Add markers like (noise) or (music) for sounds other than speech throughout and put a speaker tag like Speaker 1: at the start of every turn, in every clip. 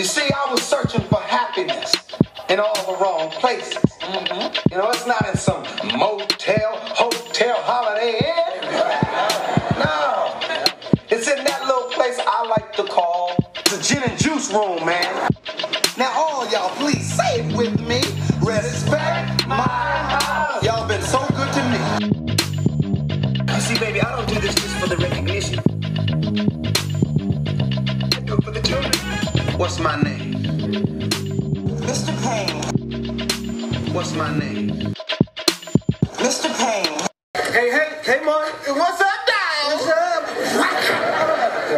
Speaker 1: You see, I was searching for happiness in all the wrong places. Mm-hmm. You know, it's not in some motel, hotel, holiday inn. No. It's in that little place I like to call the gin and juice room, man. Now, all y'all, please say it with me. Respect my What's my name? Mr. Payne. What's my name? Mr. Payne.
Speaker 2: Hey, hey, hey, Mark.
Speaker 1: What's up, Dad?
Speaker 2: What's up?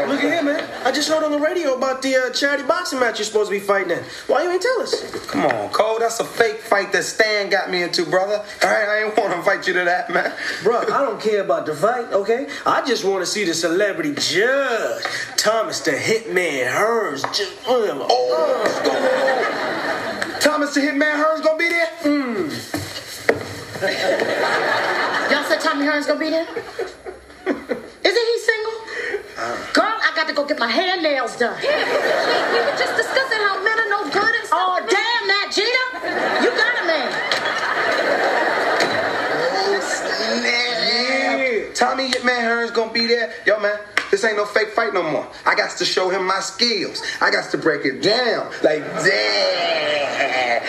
Speaker 2: Look at here, man. I just heard on the radio about the uh, charity boxing match you're supposed to be fighting in. Why you ain't tell us?
Speaker 1: Come on, Cole. That's a fake fight that Stan got me into, brother. (laughs) All right, I ain't want to fight you to that, man.
Speaker 2: Bro, I don't care about the fight, okay? I just want to see the celebrity judge, Thomas the Hitman Hearns. Just,
Speaker 1: Oh, Thomas the Hitman Hearns gonna be there? Mm.
Speaker 3: Y'all said Tommy Hearn's gonna be there? To go get my hair nails done.
Speaker 4: Yeah, We were just discussing how men are no good and stuff.
Speaker 3: Oh, damn that, Gina! You got a man.
Speaker 1: Yeah. Tommy Hitman Hearns gonna be there. Yo, man, this ain't no fake fight no more. I got to show him my skills. I got to break it down. Like, damn.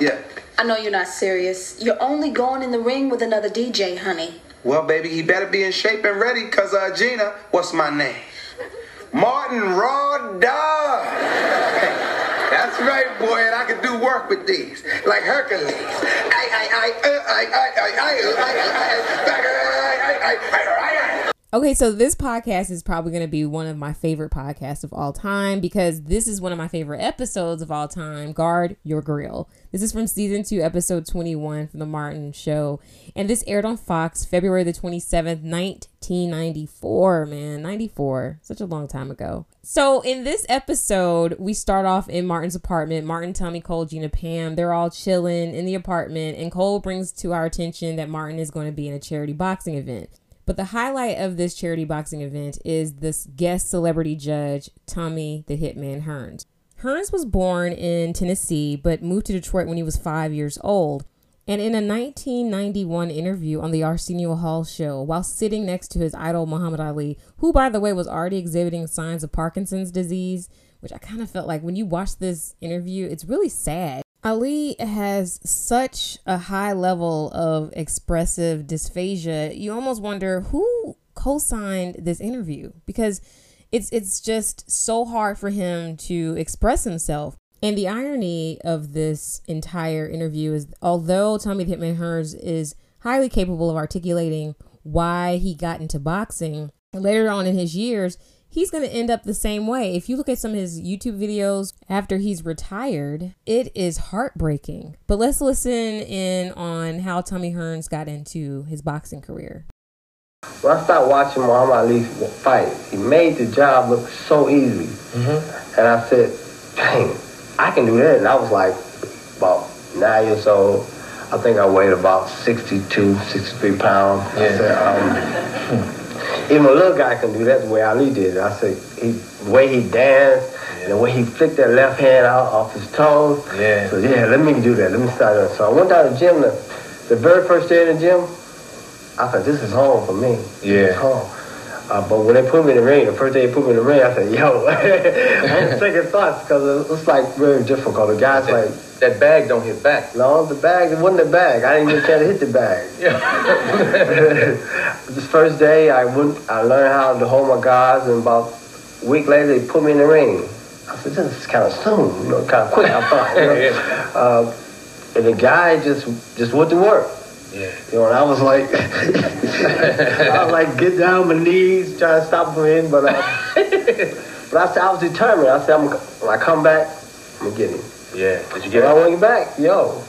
Speaker 1: Yeah.
Speaker 4: I know you're not serious. You're only going in the ring with another DJ, honey.
Speaker 1: Well, baby, he better be in shape and ready, cause uh, Gina, what's my name? Martin Raw. That's right, boy, and I can do work with these, like Hercules. I, I, I, uh, I, I, I, I, uh, I, I, I, I, I, I, I.
Speaker 5: Okay, so this podcast is probably going to be one of my favorite podcasts of all time because this is one of my favorite episodes of all time Guard Your Grill. This is from season two, episode 21 from The Martin Show. And this aired on Fox February the 27th, 1994. Man, 94. Such a long time ago. So in this episode, we start off in Martin's apartment. Martin, Tommy, Cole, Gina, Pam, they're all chilling in the apartment. And Cole brings to our attention that Martin is going to be in a charity boxing event. But the highlight of this charity boxing event is this guest celebrity judge, Tommy the Hitman Hearns. Hearns was born in Tennessee but moved to Detroit when he was five years old. And in a 1991 interview on the Arsenio Hall show, while sitting next to his idol Muhammad Ali, who, by the way, was already exhibiting signs of Parkinson's disease, which I kind of felt like when you watch this interview, it's really sad. Ali has such a high level of expressive dysphasia, you almost wonder who co-signed this interview because it's it's just so hard for him to express himself. And the irony of this entire interview is although Tommy the Hitman Hearns is highly capable of articulating why he got into boxing, later on in his years, he's going to end up the same way. If you look at some of his YouTube videos after he's retired, it is heartbreaking. But let's listen in on how Tommy Hearns got into his boxing career.
Speaker 6: When I started watching Muhammad Ali fight, he made the job look so easy. And I said, dang, I can do that. And I was like about nine years old. I think I weighed about 62, 63 pounds. I said, um, even a little guy can do that the way Ali did it. I said, he, the way he danced, and the way he flicked that left hand out off his toes.
Speaker 7: Yeah.
Speaker 6: So yeah, let me do that. Let me start that. So I went down to the gym. The, the very first day in the gym, I thought this is home for me. This
Speaker 7: Yeah.
Speaker 6: is home. Uh, but when they put me in the ring, the first day they put me in the ring, I said, yo, (laughs) I had second thoughts because it was like very difficult. The guys like,
Speaker 7: That bag don't hit back.
Speaker 6: no, the bag, it wasn't the bag. I didn't even try to hit the bag. (laughs) (laughs) this first day, I went, I learned how to hold my guards, and about a week later, they put me in the ring. I said, this is kind of soon, you know, kind of quick, I thought. You know? uh, and the guy just just went to work.
Speaker 7: Yeah.
Speaker 6: You know, and I was like, (laughs) I was like, get down on my knees, trying to stop him from hitting, but, uh, but I said, I was determined. I said, I'm, when I come back, I'm gonna get him.
Speaker 7: Yeah. Did you
Speaker 6: When
Speaker 7: him?
Speaker 6: I
Speaker 7: it?
Speaker 6: went back, yo,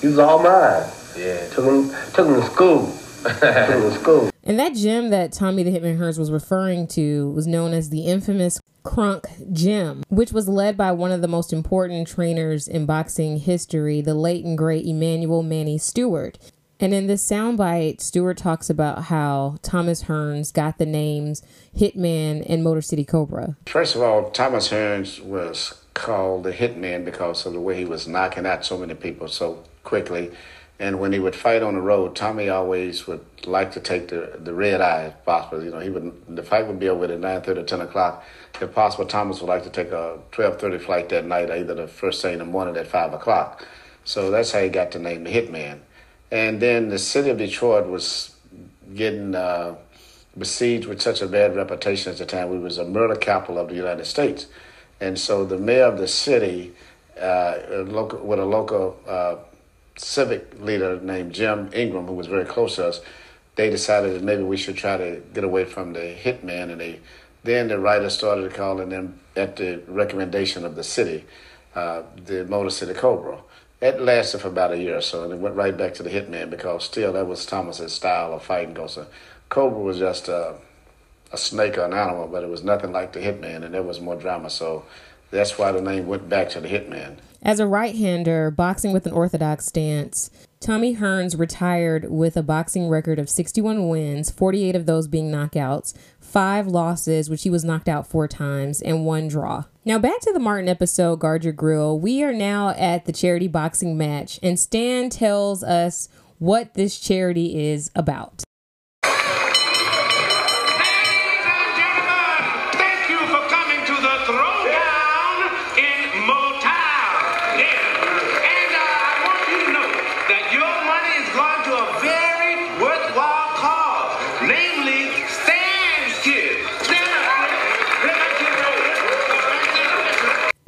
Speaker 6: he was all mine.
Speaker 7: Yeah.
Speaker 6: Took him, took him to school. (laughs) took him to school.
Speaker 5: And that gym that Tommy the Hitman Hearns was referring to was known as the infamous Kronk Gym, which was led by one of the most important trainers in boxing history, the late and great Emanuel Manny Steward. And in this soundbite, Steward talks about how Thomas Hearns got the names Hitman and Motor City Cobra.
Speaker 8: First of all, Thomas Hearns was called the Hitman because of the way he was knocking out so many people so quickly. And when he would fight on the road, Tommy always would like to take the, the red eye if possible. You know, he would the fight would be over at 9.30 10 o'clock. If possible, Thomas would like to take a 12.30 flight that night, either the first thing in the morning at 5 o'clock. So that's how he got the name the Hitman. And then the city of Detroit was getting uh, besieged with such a bad reputation at the time. We was a murder capital of the United States. And so the mayor of the city, uh, local, with a local uh, civic leader named Jim Ingram, who was very close to us, they decided that maybe we should try to get away from the hitman. And they, then the writers started calling them, at the recommendation of the city, uh, the Motor City Cobra. It lasted for about a year or so, and it went right back to the hitman because still that was Thomas's style of fighting. Because Cobra was just a, a snake or an animal, but it was nothing like the hitman, and there was more drama. So that's why the name went back to the hitman.
Speaker 5: As a right hander, boxing with an orthodox stance, Tommy Hearns retired with a boxing record of 61 wins, 48 of those being knockouts, five losses, which he was knocked out four times, and one draw. Now, back to the Martin episode, Guard Your Grill. We are now at the charity boxing match, and Stan tells us what this charity is about.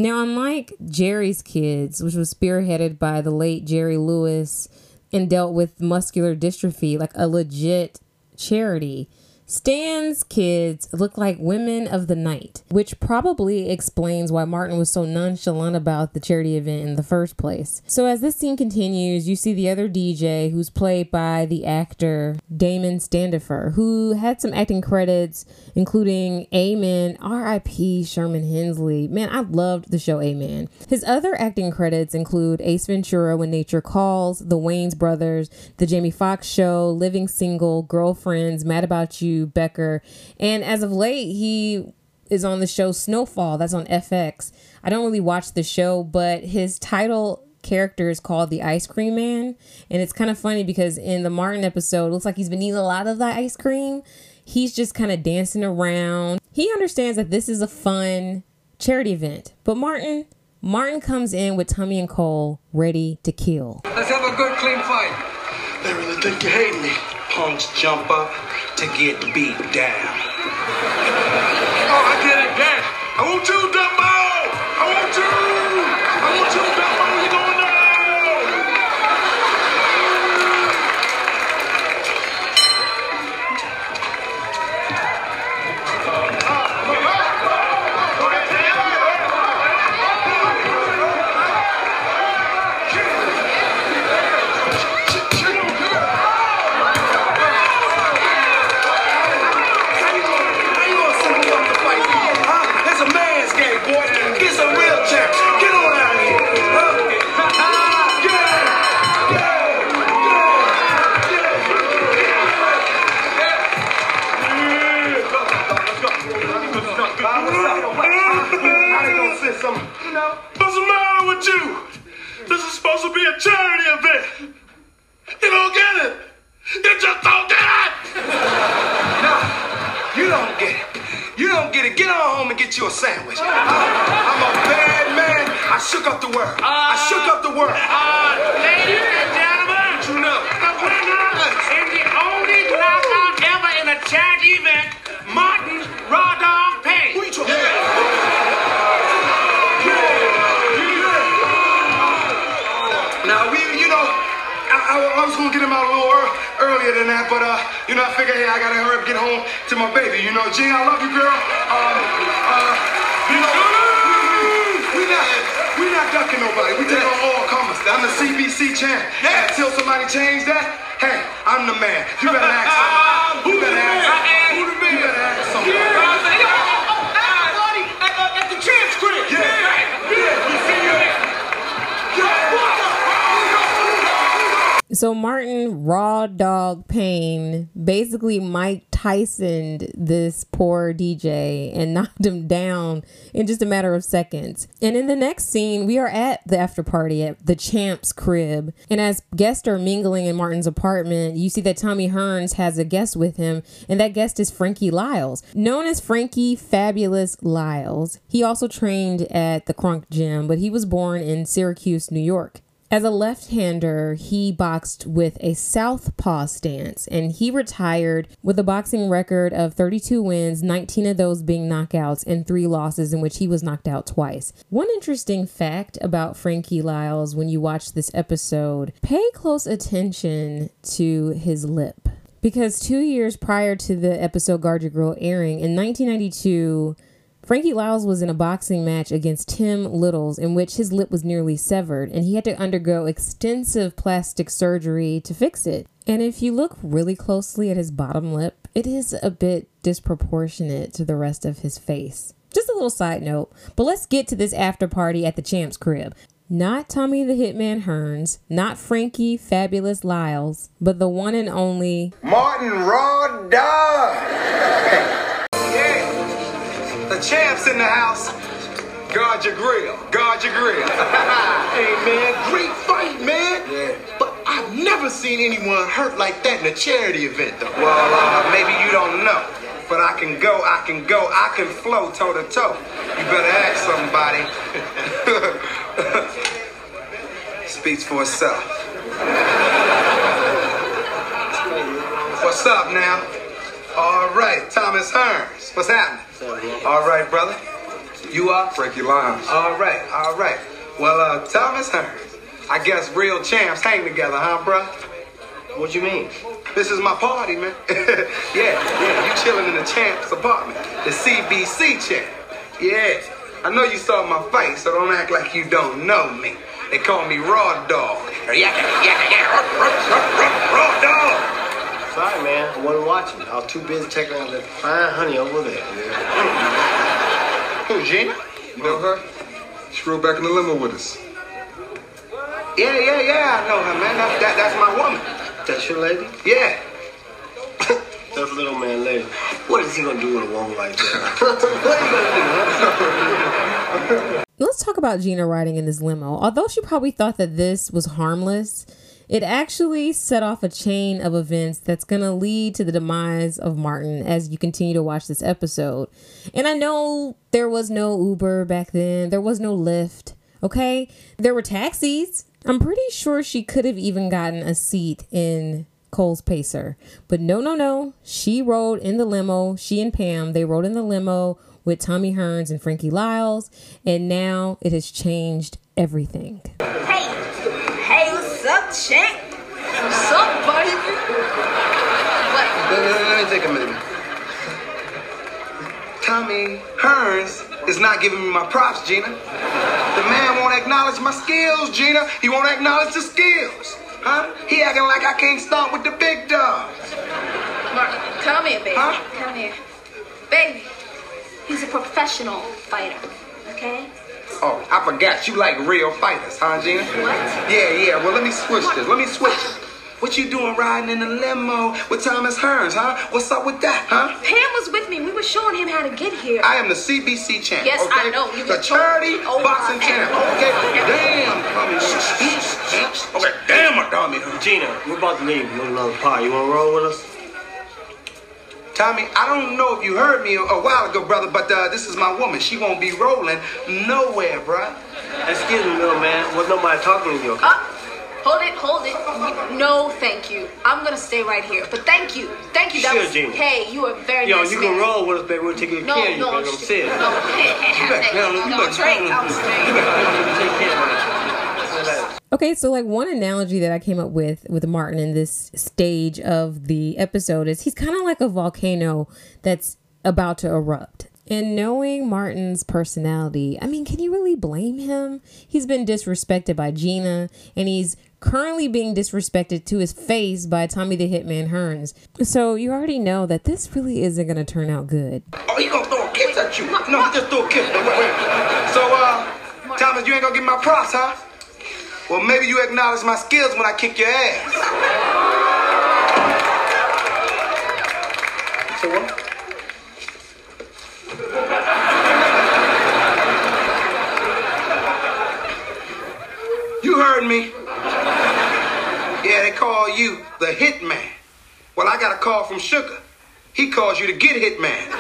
Speaker 5: Now, unlike Jerry's Kids, which was spearheaded by the late Jerry Lewis and dealt with muscular dystrophy, like a legit charity, Stan's kids look like women of the night, which probably explains why Martin was so nonchalant about the charity event in the first place. So, as this scene continues, you see the other DJ, who's played by the actor Damon Standifer, who had some acting credits, including Amen, R.I.P. Sherman Hemsley. Man, I loved the show Amen. His other acting credits include Ace Ventura When Nature Calls, The Wayans Brothers, The Jamie Foxx Show, Living Single, Girlfriends, Mad About You, Becker, and as of late, he is on the show Snowfall. That's on FX. I don't really watch the show, but his title character is called the Ice Cream Man, and it's kind of funny because in the Martin episode, it looks like he's been eating a lot of the ice cream. He's just kind of dancing around. He understands that this is a fun charity event, but Martin. Martin comes in with Tommy and Cole ready to kill.
Speaker 9: Let's have a good, clean fight.
Speaker 10: They really think you hate me. Punks jump up to get beat down.
Speaker 11: Oh, I get it, yeah. I want you, Dumbo.
Speaker 10: Yeah. Until somebody change that, hey, I'm the man. You better ask. (laughs)
Speaker 5: So Martin Raw Dog Payne basically Mike Tyson this poor DJ and (laughs) knocked him down in just a matter of seconds. And in the next scene, we are at the after party at the champ's crib. And as guests are mingling in Martin's apartment, you see that Tommy Hearns has a guest with him, and that guest is Frankie Liles, known as Frankie Fabulous Liles. He also trained at the Kronk Gym, but he was born in Syracuse, New York. As a left hander, he boxed with a southpaw stance and he retired with a boxing record of 32 wins, 19 of those being knockouts, and three losses in which he was knocked out twice. One interesting fact about Frankie Liles when you watch this episode pay close attention to his lip. Because two years prior to the episode Guard Your Grill airing, in 1992, Frankie Liles was in a boxing match against Tim Littles in which his lip was nearly severed and he had to undergo extensive plastic surgery to fix it. And if you look really closely at his bottom lip, it is a bit disproportionate to the rest of his face. Just a little side note, but let's get to this after party at the champ's crib. Not Tommy the Hitman Hearns, not Frankie Fabulous Liles, but the one and only
Speaker 1: Martin Raw (laughs)
Speaker 10: champ's in the house. Guard your grill. Guard your grill. (laughs) hey, man, great fight, man. Yeah. But I've never seen anyone hurt like that in a charity event, though.
Speaker 1: Well, uh, maybe you don't know. But I can go, I can go, I can flow toe to toe. You better ask somebody. (laughs) Speaks for itself. (laughs) What's up now? All right, Thomas Hearns. What's happening? All right, brother. You are?
Speaker 10: Frankie Lyons.
Speaker 1: All right, all right. Well, uh, Thomas Hearns. I guess real champs hang together, huh, bro?
Speaker 6: What you mean?
Speaker 1: This is my party, man. yeah, yeah, you chilling in the champ's apartment. The CBC champ. Yeah. I know you saw my face, so don't act like you don't know me. They call me Raw Dog. Raw Dog.
Speaker 6: Sorry, man. I wasn't watching. I was too busy checking out that fine honey over there.
Speaker 1: Who, Gina?
Speaker 10: You know her? She rode back in the limo with us.
Speaker 1: Yeah, yeah, yeah, I know her, man. That's, that, that's my woman.
Speaker 6: That's your lady?
Speaker 1: Yeah. (laughs)
Speaker 6: That's little man lady. What is he gonna do with a woman like that? (laughs)
Speaker 1: what are you gonna do, huh?
Speaker 5: Let's talk about Gina riding in this limo. Although she probably thought that this was harmless, it actually set off a chain of events that's going to lead to the demise of Martin as you continue to watch this episode. And I know there was no Uber back then, there was no Lyft, okay? There were taxis. I'm pretty sure she could have even gotten a seat in Cole's Pacer. But no, no, no. She rode in the limo. She and Pam, they rode in the limo with Tommy Hearns and Frankie Liles. And now it has changed everything.
Speaker 9: Hey, champ? What's up, baby? What?
Speaker 1: Let, let- let me take a minute. Tommy Hearns is not giving me my props, Gina. The man won't acknowledge my skills, Gina. He won't acknowledge the skills. Huh? He acting like I can't stomp with the big dogs.
Speaker 9: Martin, come here, baby.
Speaker 1: Huh?
Speaker 9: Come here. Baby, he's a professional fighter, okay?
Speaker 1: Oh, I forgot you like real fighters, huh, Gina?
Speaker 9: What?
Speaker 1: Yeah, yeah. Well, let me switch this. Let me switch it. What you doing riding in a limo with Thomas Hearns, huh? What's up with that, huh?
Speaker 9: Pam was with me. We were showing him how to get here.
Speaker 1: I am the CBC champ.
Speaker 9: Yes,
Speaker 1: okay?
Speaker 9: I know. You
Speaker 1: the
Speaker 9: get
Speaker 1: charity
Speaker 9: oh,
Speaker 1: boxing
Speaker 9: my
Speaker 1: champ. Okay. Damn, Tommy. Hearns. Okay. Damn, my Tommy Hearns.
Speaker 6: Gina, we're about to leave. Go to another party. You wanna roll with us?
Speaker 1: Tommy, I don't know if you heard me a, a while ago, brother, but uh, this is my woman. She won't be rolling nowhere, bruh.
Speaker 6: Excuse me, little man. Was nobody talking to you? Okay?
Speaker 9: Uh, hold it, hold it. No, thank you. I'm gonna stay right here. But thank you, thank you. That
Speaker 6: Sure,
Speaker 9: was,
Speaker 6: Gina.
Speaker 9: hey, you are a very
Speaker 6: Yo,
Speaker 9: nice
Speaker 6: you
Speaker 9: man.
Speaker 6: can roll with us, baby. We'll take good
Speaker 9: No,
Speaker 6: care of you,
Speaker 9: no,
Speaker 6: baby. I'm
Speaker 9: sh-
Speaker 6: serious.
Speaker 9: No, no, straight. I'm straight.
Speaker 6: Take care of
Speaker 5: Okay, so like one analogy that I came up with with Martin in this stage of the episode is he's kind of like a volcano that's about to erupt. And knowing Martin's personality, I mean, can you really blame him? He's been disrespected by Gina, and he's currently being disrespected to his face by Tommy the Hitman Hearns. So you already know that this really isn't going to turn out good.
Speaker 1: Oh, he gonna throw kiss at you. No, he just threw a. So, uh, Thomas, you ain't gonna me my props, huh? Well, maybe you acknowledge my skills when I kick your ass. So what? You heard me. Yeah, they call you the hitman. Well, I got a call from Sugar. He calls you the get hitman.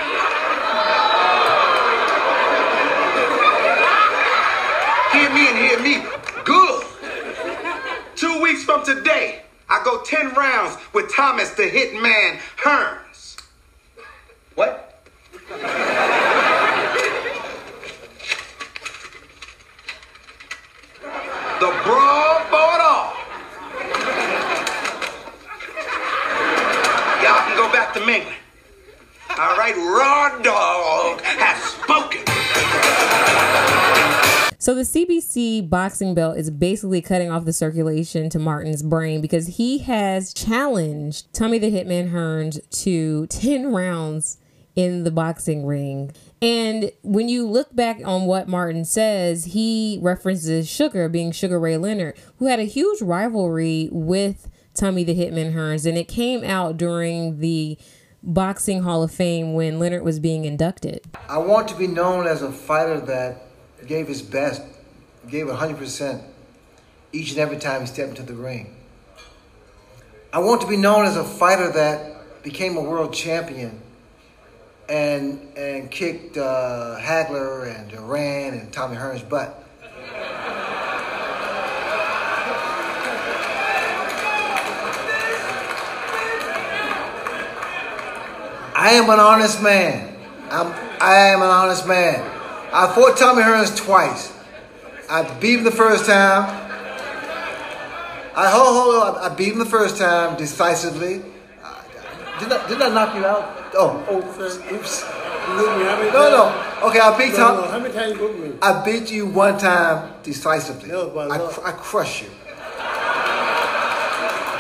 Speaker 1: Hear me and hear me. Good. Two weeks from today, I go 10 rounds with Thomas the Hitman Hearns.
Speaker 5: Boxing belt is basically cutting off the circulation to Martin's brain because he has challenged Tommy the Hitman Hearns to 10 rounds in the boxing ring. And when you look back on what Martin says, he references Sugar being Sugar Ray Leonard, who had a huge rivalry with Tommy the Hitman Hearns. And it came out during the Boxing Hall of Fame when Leonard was being inducted.
Speaker 12: I want to be known as a fighter that gave his best, gave 100% each and every time he stepped into the ring. I want to be known as a fighter that became a world champion and and kicked uh, Hagler and Duran and Tommy Hearns' butt. I am an honest man. I'm, I am an honest man. I fought Tommy Hearns twice. I beat him the first time. I hold, hold, I beat him the first time decisively. Uh, did I, did I knock you out? Oh,
Speaker 13: Oh, oops. You me how many
Speaker 12: no, no. Okay, I beat
Speaker 13: No,
Speaker 12: Tom.
Speaker 13: no, How many times you beat me?
Speaker 12: I beat you one time decisively.
Speaker 13: No, but
Speaker 12: I, cr- I crush you.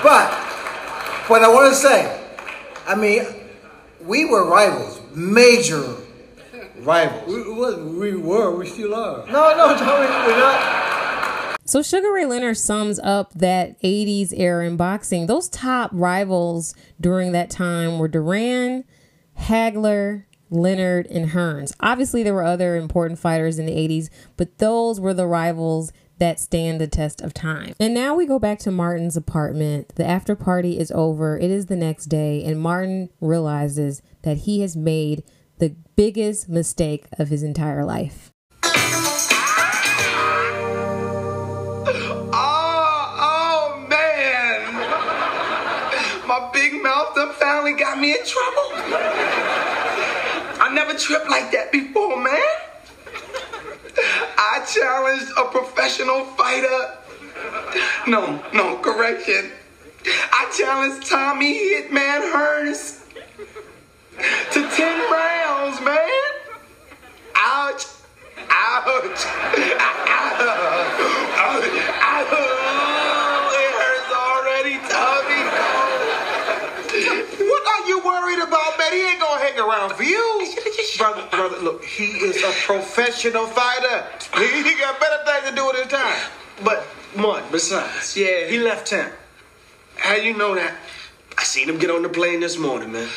Speaker 12: But what I want to say, I mean, we were rivals, major rivals.
Speaker 13: We, was, we were, we still are.
Speaker 12: No, no, Tommy, we're not.
Speaker 5: So Sugar Ray Leonard sums up that 80s era in boxing. Those top rivals during that time were Duran, Hagler, Leonard, and Hearns. Obviously, there were other important fighters in the 80s, but those were the rivals that stand the test of time. And now we go back to Martin's apartment. The after party is over. It is the next day, and Martin realizes that he has made the biggest mistake of his entire life.
Speaker 1: Oh, oh man. My big mouth done finally got me in trouble. I never tripped like that before, man. I challenged a professional fighter. No, no, correction. I challenged Tommy Hitman Hearns to 10 rounds, man. Ouch. Ouch. Ouch. Ouch. It hurts already, Tommy. What are you worried about, man? He ain't gonna hang around for you.
Speaker 2: Brother, brother, look, he is a professional fighter.
Speaker 1: He, he got better things to do with his time.
Speaker 2: But, Mark, besides,
Speaker 1: Yeah.
Speaker 2: he left town.
Speaker 1: How you know that?
Speaker 2: I seen him get on the plane this morning, man.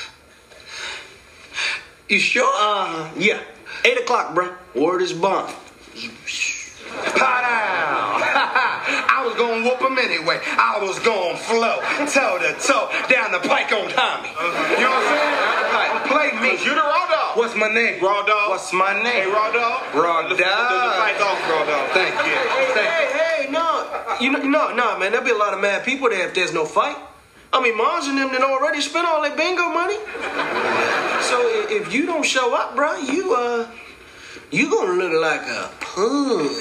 Speaker 1: You sure?
Speaker 2: Uh, yeah. 8 o'clock, bruh. Word is bond.
Speaker 1: Pot down. (laughs) I was gonna whoop him anyway. I was gonna flow toe to toe down the pike on Tommy. You know what I'm saying? Like, play me. You the raw dog. What's my name? Raw dog. What's my name? Hey, raw dog. Raw dog. The, the, fight off, raw dog. Thank you.
Speaker 2: Hey,
Speaker 1: Thank you.
Speaker 2: hey, hey, no. You know, no, no, man. There'll be a lot of mad people there if there's no fight. I mean, Mars and them done already spent all their bingo money. If you don't show up, bro, you, uh, you gonna look like a punk.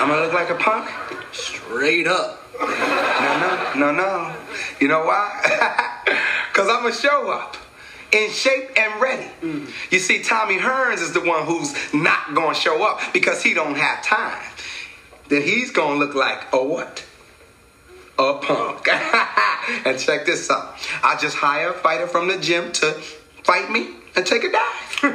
Speaker 1: I'm gonna look like a punk?
Speaker 2: Straight up.
Speaker 1: No, no, no, no. You know why? (laughs) Because I'm going to show up in shape and ready. You see, Tommy Hearns is the one who's not to show up because he don't have time. Then he's to look like a what? A punk. (laughs) and check this out. I just hire a fighter from the gym to fight me and take a dive. (laughs)
Speaker 2: Boom,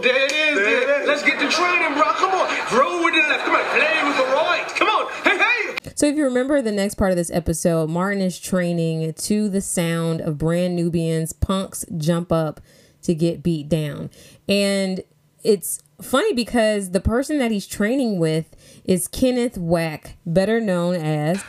Speaker 2: there it is.
Speaker 1: There it
Speaker 2: there.
Speaker 1: is.
Speaker 2: Let's get to training, bro. Come on. Throw with the left. Come on. Play with the right. Come on, hey, hey.
Speaker 5: So, if you remember the next part of this episode, Martin is training to the sound of brand Nubians, punks jump up to get beat down. And it's funny because the person that he's training with is Kenneth Wack, better known as.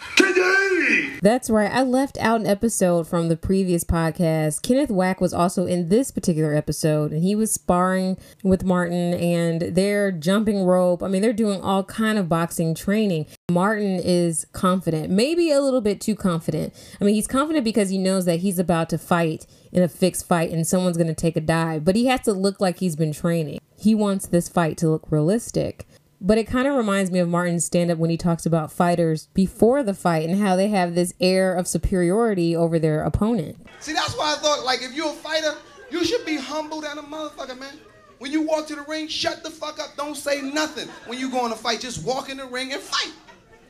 Speaker 5: That's right. I left out an episode from the previous podcast. Kenneth Wack was also in this particular episode, and he was sparring with Martin, and they're jumping rope. I mean, they're doing all kind of boxing training. Martin is confident, maybe a little bit too confident. I mean, he's confident because he knows that he's about to fight in a fixed fight, and someone's going to take a dive, but he has to look like he's been training. He wants this fight to look realistic. But it kind of reminds me of Martin's stand up when he talks about fighters before the fight and how they have this air of superiority over their opponent.
Speaker 1: See, that's why I thought, like, if you're a fighter, you should be humble than a motherfucker, man. When you walk to the ring, shut the fuck up. Don't say nothing. When you go in a fight, just walk in the ring and fight.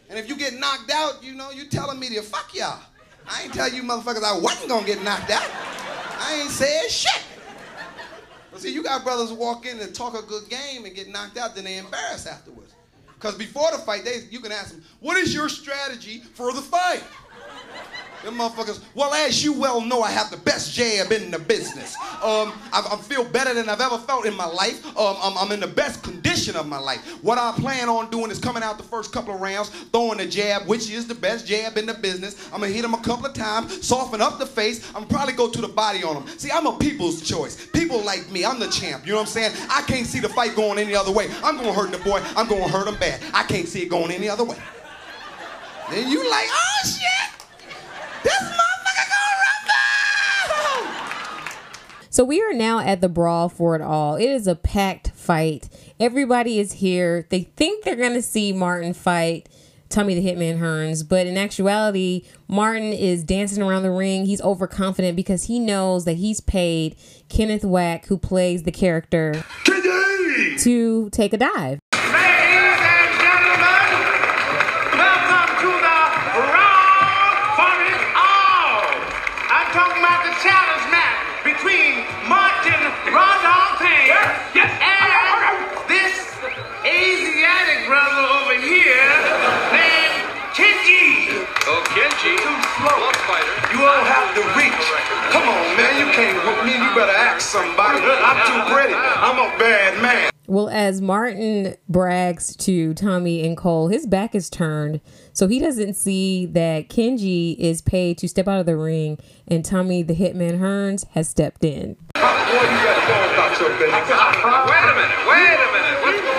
Speaker 1: And if you get knocked out, you know, you tell the media, fuck y'all. I ain't tell you motherfuckers I wasn't gonna get knocked out. I ain't said shit. See, you got brothers walk in and talk a good game and get knocked out, then they embarrass afterwards. Because before the fight, they, you can ask them, what is your strategy for the fight? Them motherfuckers, well, as you well know, I have the best jab in the business. Um, I, I feel better than I've ever felt in my life. Um, I'm, I'm in the best condition of my life. What I plan on doing is coming out the first couple of rounds, throwing a jab, which is the best jab in the business. I'm gonna hit him a couple of times, soften up the face. I'm probably go to the body on him. See, I'm a people's choice. People like me, I'm the champ. You know what I'm saying? I can't see the fight going any other way. I'm gonna hurt the boy. I'm gonna hurt him bad. I can't see it going any other way. Then you like, oh shit. This motherfucker gonna rumble!
Speaker 5: So we are now at the brawl for it all. It is a packed fight. Everybody is here. They think they're going to see Martin fight Tommy the Hitman Hearns, but in actuality, Martin is dancing around the ring. He's overconfident because he knows that he's paid Kenneth Wack, who plays the character, to take a dive.
Speaker 1: Slow. You all have to reach. Come on, man. You can't whoop me. You better ask somebody. I'm too pretty. I'm a bad man.
Speaker 5: Well, as Martin brags to Tommy and Cole, his back is turned, so he doesn't see that Kenji is paid to step out of the ring and Tommy the Hitman Hearns has stepped in.
Speaker 1: Boy, you gotta go about your business.
Speaker 7: Wait a minute, wait a minute. What's going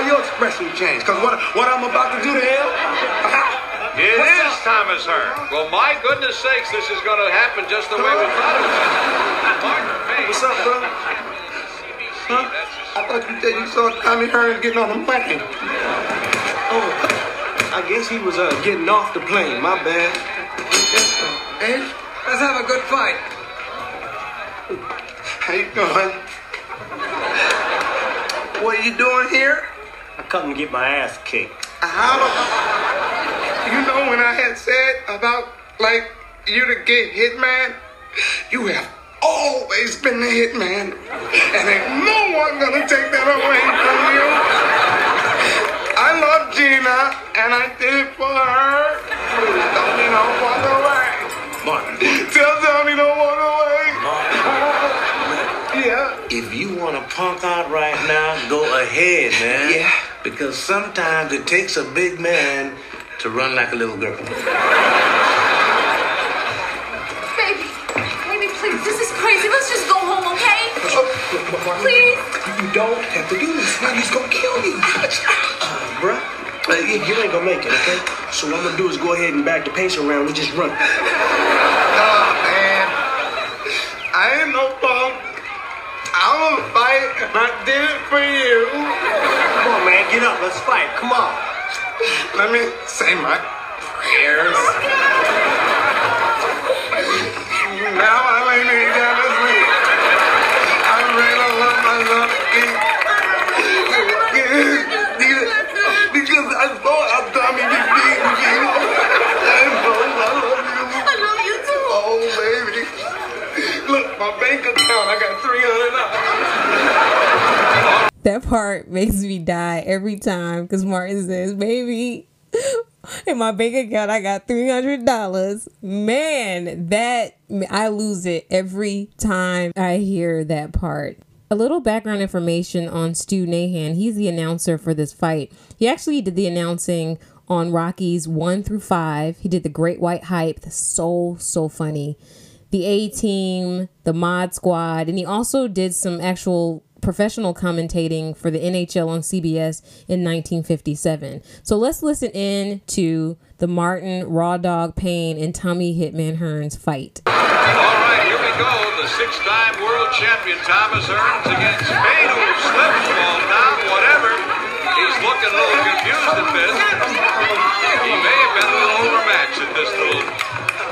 Speaker 1: You why your expression changed? Because what, what I'm about to do to him? (laughs)
Speaker 7: It
Speaker 1: What's
Speaker 7: is
Speaker 1: up?
Speaker 7: Thomas Hurd. Well, my goodness sakes, this is going to happen just the way we thought it was.
Speaker 1: What's up, bro? Huh? I thought you said you saw Tommy Hearns getting on the plane.
Speaker 2: Oh, I guess he was uh, getting off the plane. My bad.
Speaker 1: Hey, let's have a good fight. How you doing? What are you doing here?
Speaker 2: Come to get my ass kicked.
Speaker 1: How? You know when I had said about like you to get hitman, you have always been the hitman, and ain't no one gonna take that away from you. I love Gina, and I did it for her. Please tell me don't walk away.
Speaker 2: Martin,
Speaker 1: Tell Tommy don't walk away. Yeah.
Speaker 11: If you want to punk out right now, go ahead, man.
Speaker 1: Yeah.
Speaker 11: Because sometimes it takes a big man to run like a little girl.
Speaker 9: Baby, baby, please, this is crazy. Let's just go home, okay? Please.
Speaker 2: you don't have to do this, man. He's gonna kill you. Uh, bruh, uh, you, you ain't gonna make it, okay? So what I'm gonna do is go ahead and back the pace around. We just run.
Speaker 1: Nah, man. I ain't no punk. I'm gonna fight, and I did it for you.
Speaker 2: Come on, man. Get up. Let's fight. Come on.
Speaker 1: Let me say my prayers. Now I lay me down
Speaker 5: part makes me die every time because Martin says, "Baby, in my bank account I got three hundred dollars." Man, that I lose it every time I hear that part. A little background information on Stu Nahan. He's the announcer for this fight. He actually did the announcing on Rockies 1 through 5. He did the Great White Hype. That's so, so funny. The A Team, the Mod Squad, and he also did some actual professional commentating for the NHL on CBS in 1957. So let's listen in to the Martin Raw Dog Payne and Tommy Hitman Hearns fight.
Speaker 7: All right, here we go. The six-time world champion Thomas Hearns against Payne, who slips, falls down, whatever. He's looking a little confused at this. He may have been a little overmatched at this little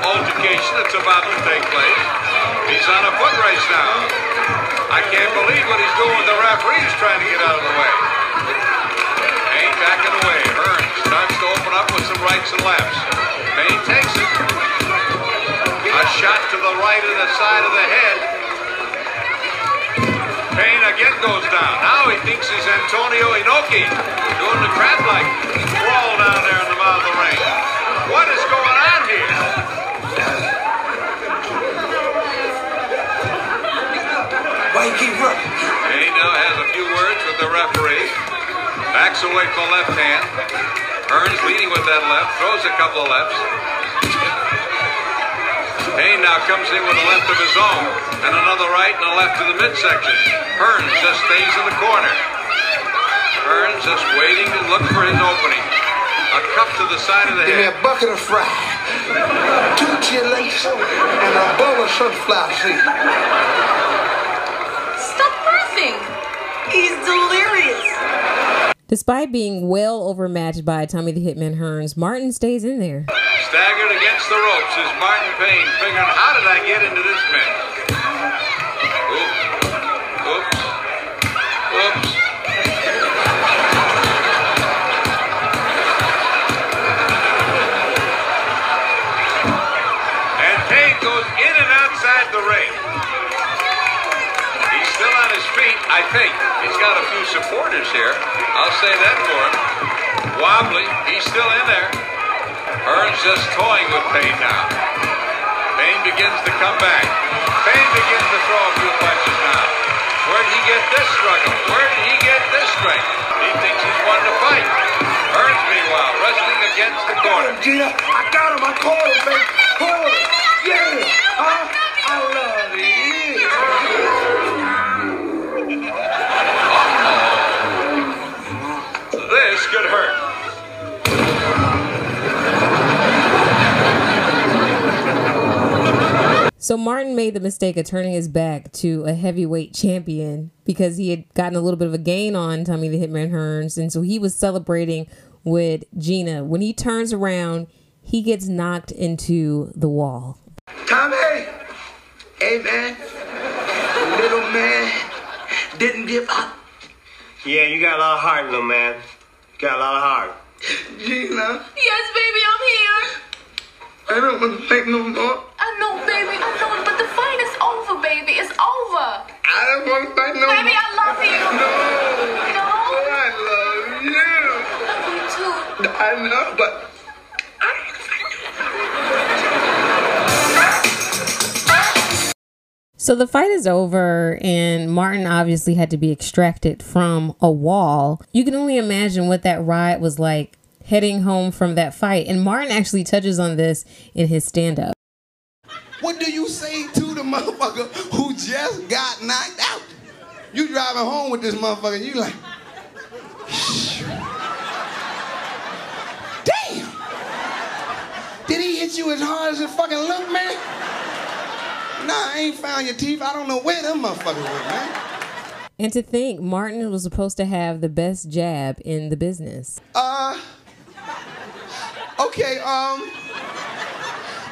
Speaker 7: altercation that's about to take place. He's on a foot race now. I can't believe what he's doing with the referee. He's trying to get out of the way. Payne backing away. Hearns starts to open up with some rights and lefts. Payne takes it. A shot to the right of the side of the head. Payne again goes down. Now he thinks he's Antonio Inoki doing the crab like crawl down there in the mouth of the ring. What is going on here?
Speaker 14: You keep running?
Speaker 7: Now has a few words with the referee. Backs away from the left hand. Hearns leading with that left. Throws a couple of lefts. Payne now comes in with a left of his own. And another right and a left to the midsection. Hearns just stays in the corner. Hearns just waiting and looking for his opening. A cup to the side of the
Speaker 1: Give me
Speaker 7: head.
Speaker 1: a bucket of fry, two chilates, and a bowl of sunflower seeds.
Speaker 9: Stop birthing. He's delirious.
Speaker 5: Despite being well overmatched by Tommy the Hitman Hearns, Martin stays in there.
Speaker 7: Staggered against the ropes is Martin Payne, figuring, how did I get into this mess? I think. He's got a few supporters here. I'll say that for him. Wobbly, he's still in there. Hearns just toying with Payne now. Payne begins to come back. Payne begins to throw a few punches now. Where did he get this struggle? Where did he get this strength? He thinks he's won the fight. Hearns, meanwhile, wrestling against the corner.
Speaker 1: Oh, Gina, I got him. I caught him, baby. Caught him.
Speaker 5: So Martin made the mistake of turning his back to a heavyweight champion because he had gotten a little bit of a gain on Tommy the Hitman Hearns, and so he was celebrating with Gina. When he turns around, he gets knocked into the wall.
Speaker 14: Tommy! Hey, man. Little man didn't give up.
Speaker 15: Yeah, you got a lot of heart, little man. You got a lot of heart.
Speaker 14: Gina,
Speaker 9: Yes, baby, I'm here.
Speaker 14: I don't want to fight no more.
Speaker 9: I know, baby, I know, but the fight is over, baby. It's over.
Speaker 14: I don't want to fight no
Speaker 9: Baby,
Speaker 14: more.
Speaker 9: Baby, I love you.
Speaker 14: No.
Speaker 9: I love you
Speaker 14: I love you.
Speaker 9: too.
Speaker 14: I know, but
Speaker 5: So the fight is over, and Martin obviously had to be extracted from a wall. You can only imagine what that ride was like heading home from that fight. And Martin actually touches on this in his stand up.
Speaker 16: What do you say to the motherfucker who just got knocked out? You driving home with this motherfucker, you like, damn! Did he hit you as hard as it fucking looked, man? Nah, I ain't found your teeth. I don't know where them motherfuckers went, man.
Speaker 5: And to think, Martin was supposed to have the best jab in the business.
Speaker 16: Uh, okay, um,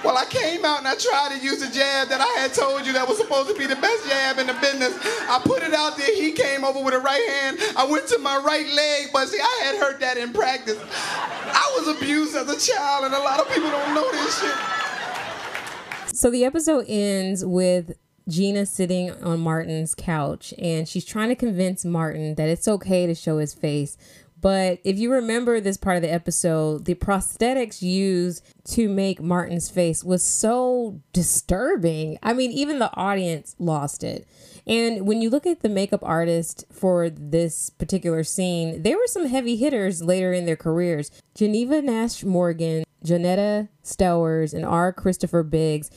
Speaker 16: well, I came out and I tried to use the jab that I had told you that was supposed to be the best jab in the business. I put it out there. He came over with a right hand. I went to my right leg, but see, I had heard that in practice. I was abused as a child, and a lot of people don't know this shit.
Speaker 5: So the episode ends with Gina sitting on Martin's couch and she's trying to convince Martin that it's okay to show his face. But if you remember this part of the episode, the prosthetics used to make Martin's face was so disturbing. I mean, even the audience lost it. And when you look at the makeup artist for this particular scene, there were some heavy hitters later in their careers. Geneva Nash Morgan, Janetta Stowers, and R. Christopher Biggs.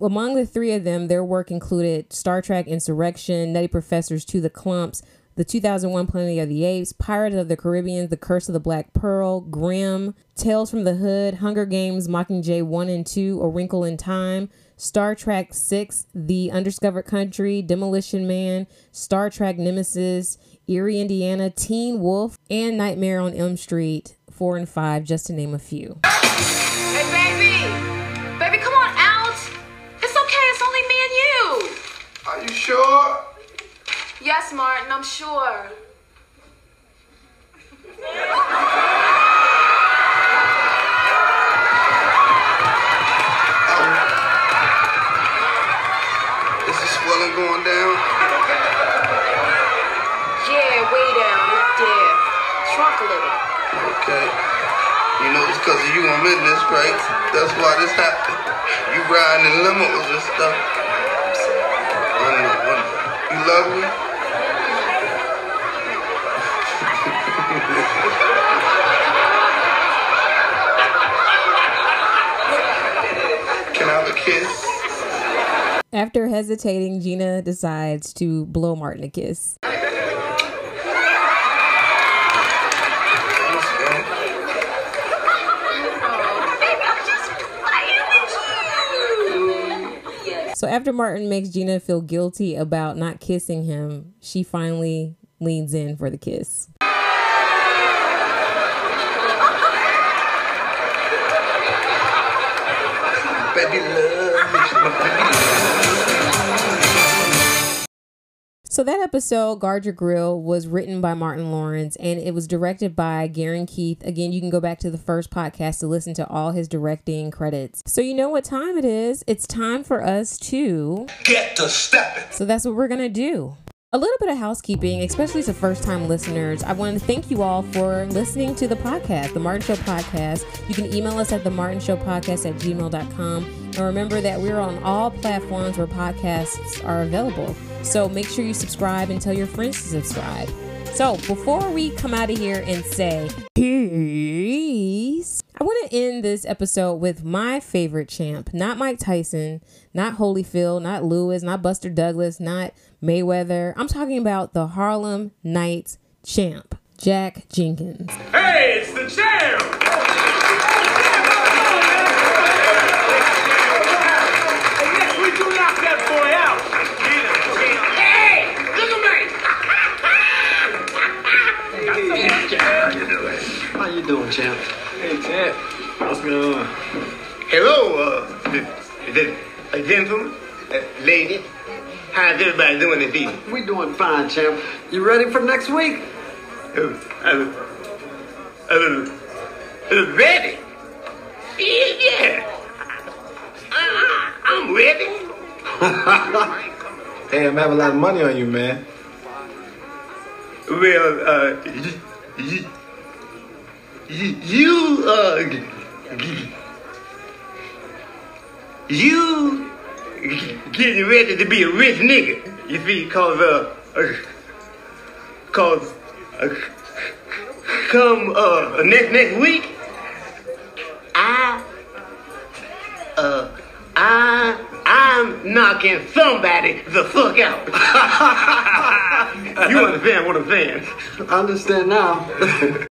Speaker 5: Among the three of them, their work included Star Trek Insurrection, Nutty Professors to the Klumps, the 2001 Planet of the Apes, Pirates of the Caribbean, The Curse of the Black Pearl, Grimm, Tales from the Hood, Hunger Games, Mockingjay 1 and 2, A Wrinkle in Time, Star Trek 6, The Undiscovered Country, Demolition Man, Star Trek Nemesis, Erie, Indiana, Teen Wolf, and Nightmare on Elm Street 4 and 5, just to name a few.
Speaker 9: Hey, baby! Baby, come on out! It's okay, it's only me and you!
Speaker 10: Are you sure?
Speaker 9: Yes, Martin, I'm sure.
Speaker 10: Is the swelling going down?
Speaker 9: Yeah, way down, there. Shrunk a little.
Speaker 10: Okay. You know it's because of you I'm in this, right? That's why this happened. You riding in limos and stuff. Wonderful, wonderful. You love me? Can I have a kiss?
Speaker 5: After hesitating, Gina decides to blow Martin a kiss. So after Martin makes Gina feel guilty about not kissing him, she finally leans in for the kiss.
Speaker 10: Baby.
Speaker 5: So that episode, Guard Your Grill, was written by Martin Lawrence and it was directed by Gerren Keith. Again, you can go back to the first podcast to listen to all his directing credits. So you know what time it is. It's time for us to
Speaker 10: Get to stepping.
Speaker 5: So that's what we're gonna do. A little bit of housekeeping, especially to first time listeners. I want to thank you all for listening to the podcast, The Martin Show Podcast. You can email us at The Martin Show Podcast at gmail.com. And remember that we're on all platforms where podcasts are available. So make sure you subscribe and tell your friends to subscribe. So before we come out of here and say peace, I want to end this episode with my favorite champ, not Mike Tyson, not Holyfield, not Lewis, not Buster Douglas, not Mayweather. I'm talking about the Harlem Nights champ, Jack Jenkins.
Speaker 11: Hey, it's the champ! Yes, we do knock that boy out. Hey, look at me.
Speaker 17: How you doing, champ?
Speaker 14: Hey, champ. What's going on? Hello, uh, th- th- uh, gentlemen, uh, lady. How's everybody doing this evening?
Speaker 17: We doing fine, champ. You ready for next week?
Speaker 14: Uh, uh, uh, uh, ready? Yeah. I, I'm ready. (laughs)
Speaker 17: hey, I'm having a lot of money on you, man.
Speaker 14: Well, uh, y- y- y- you, uh, you getting ready to be a rich nigga. You see, cause, uh, uh cause, uh, come, uh, next, next week, I, uh, I, I'm knocking somebody the fuck out. (laughs) you understand what I'm saying?
Speaker 17: I understand now. (laughs)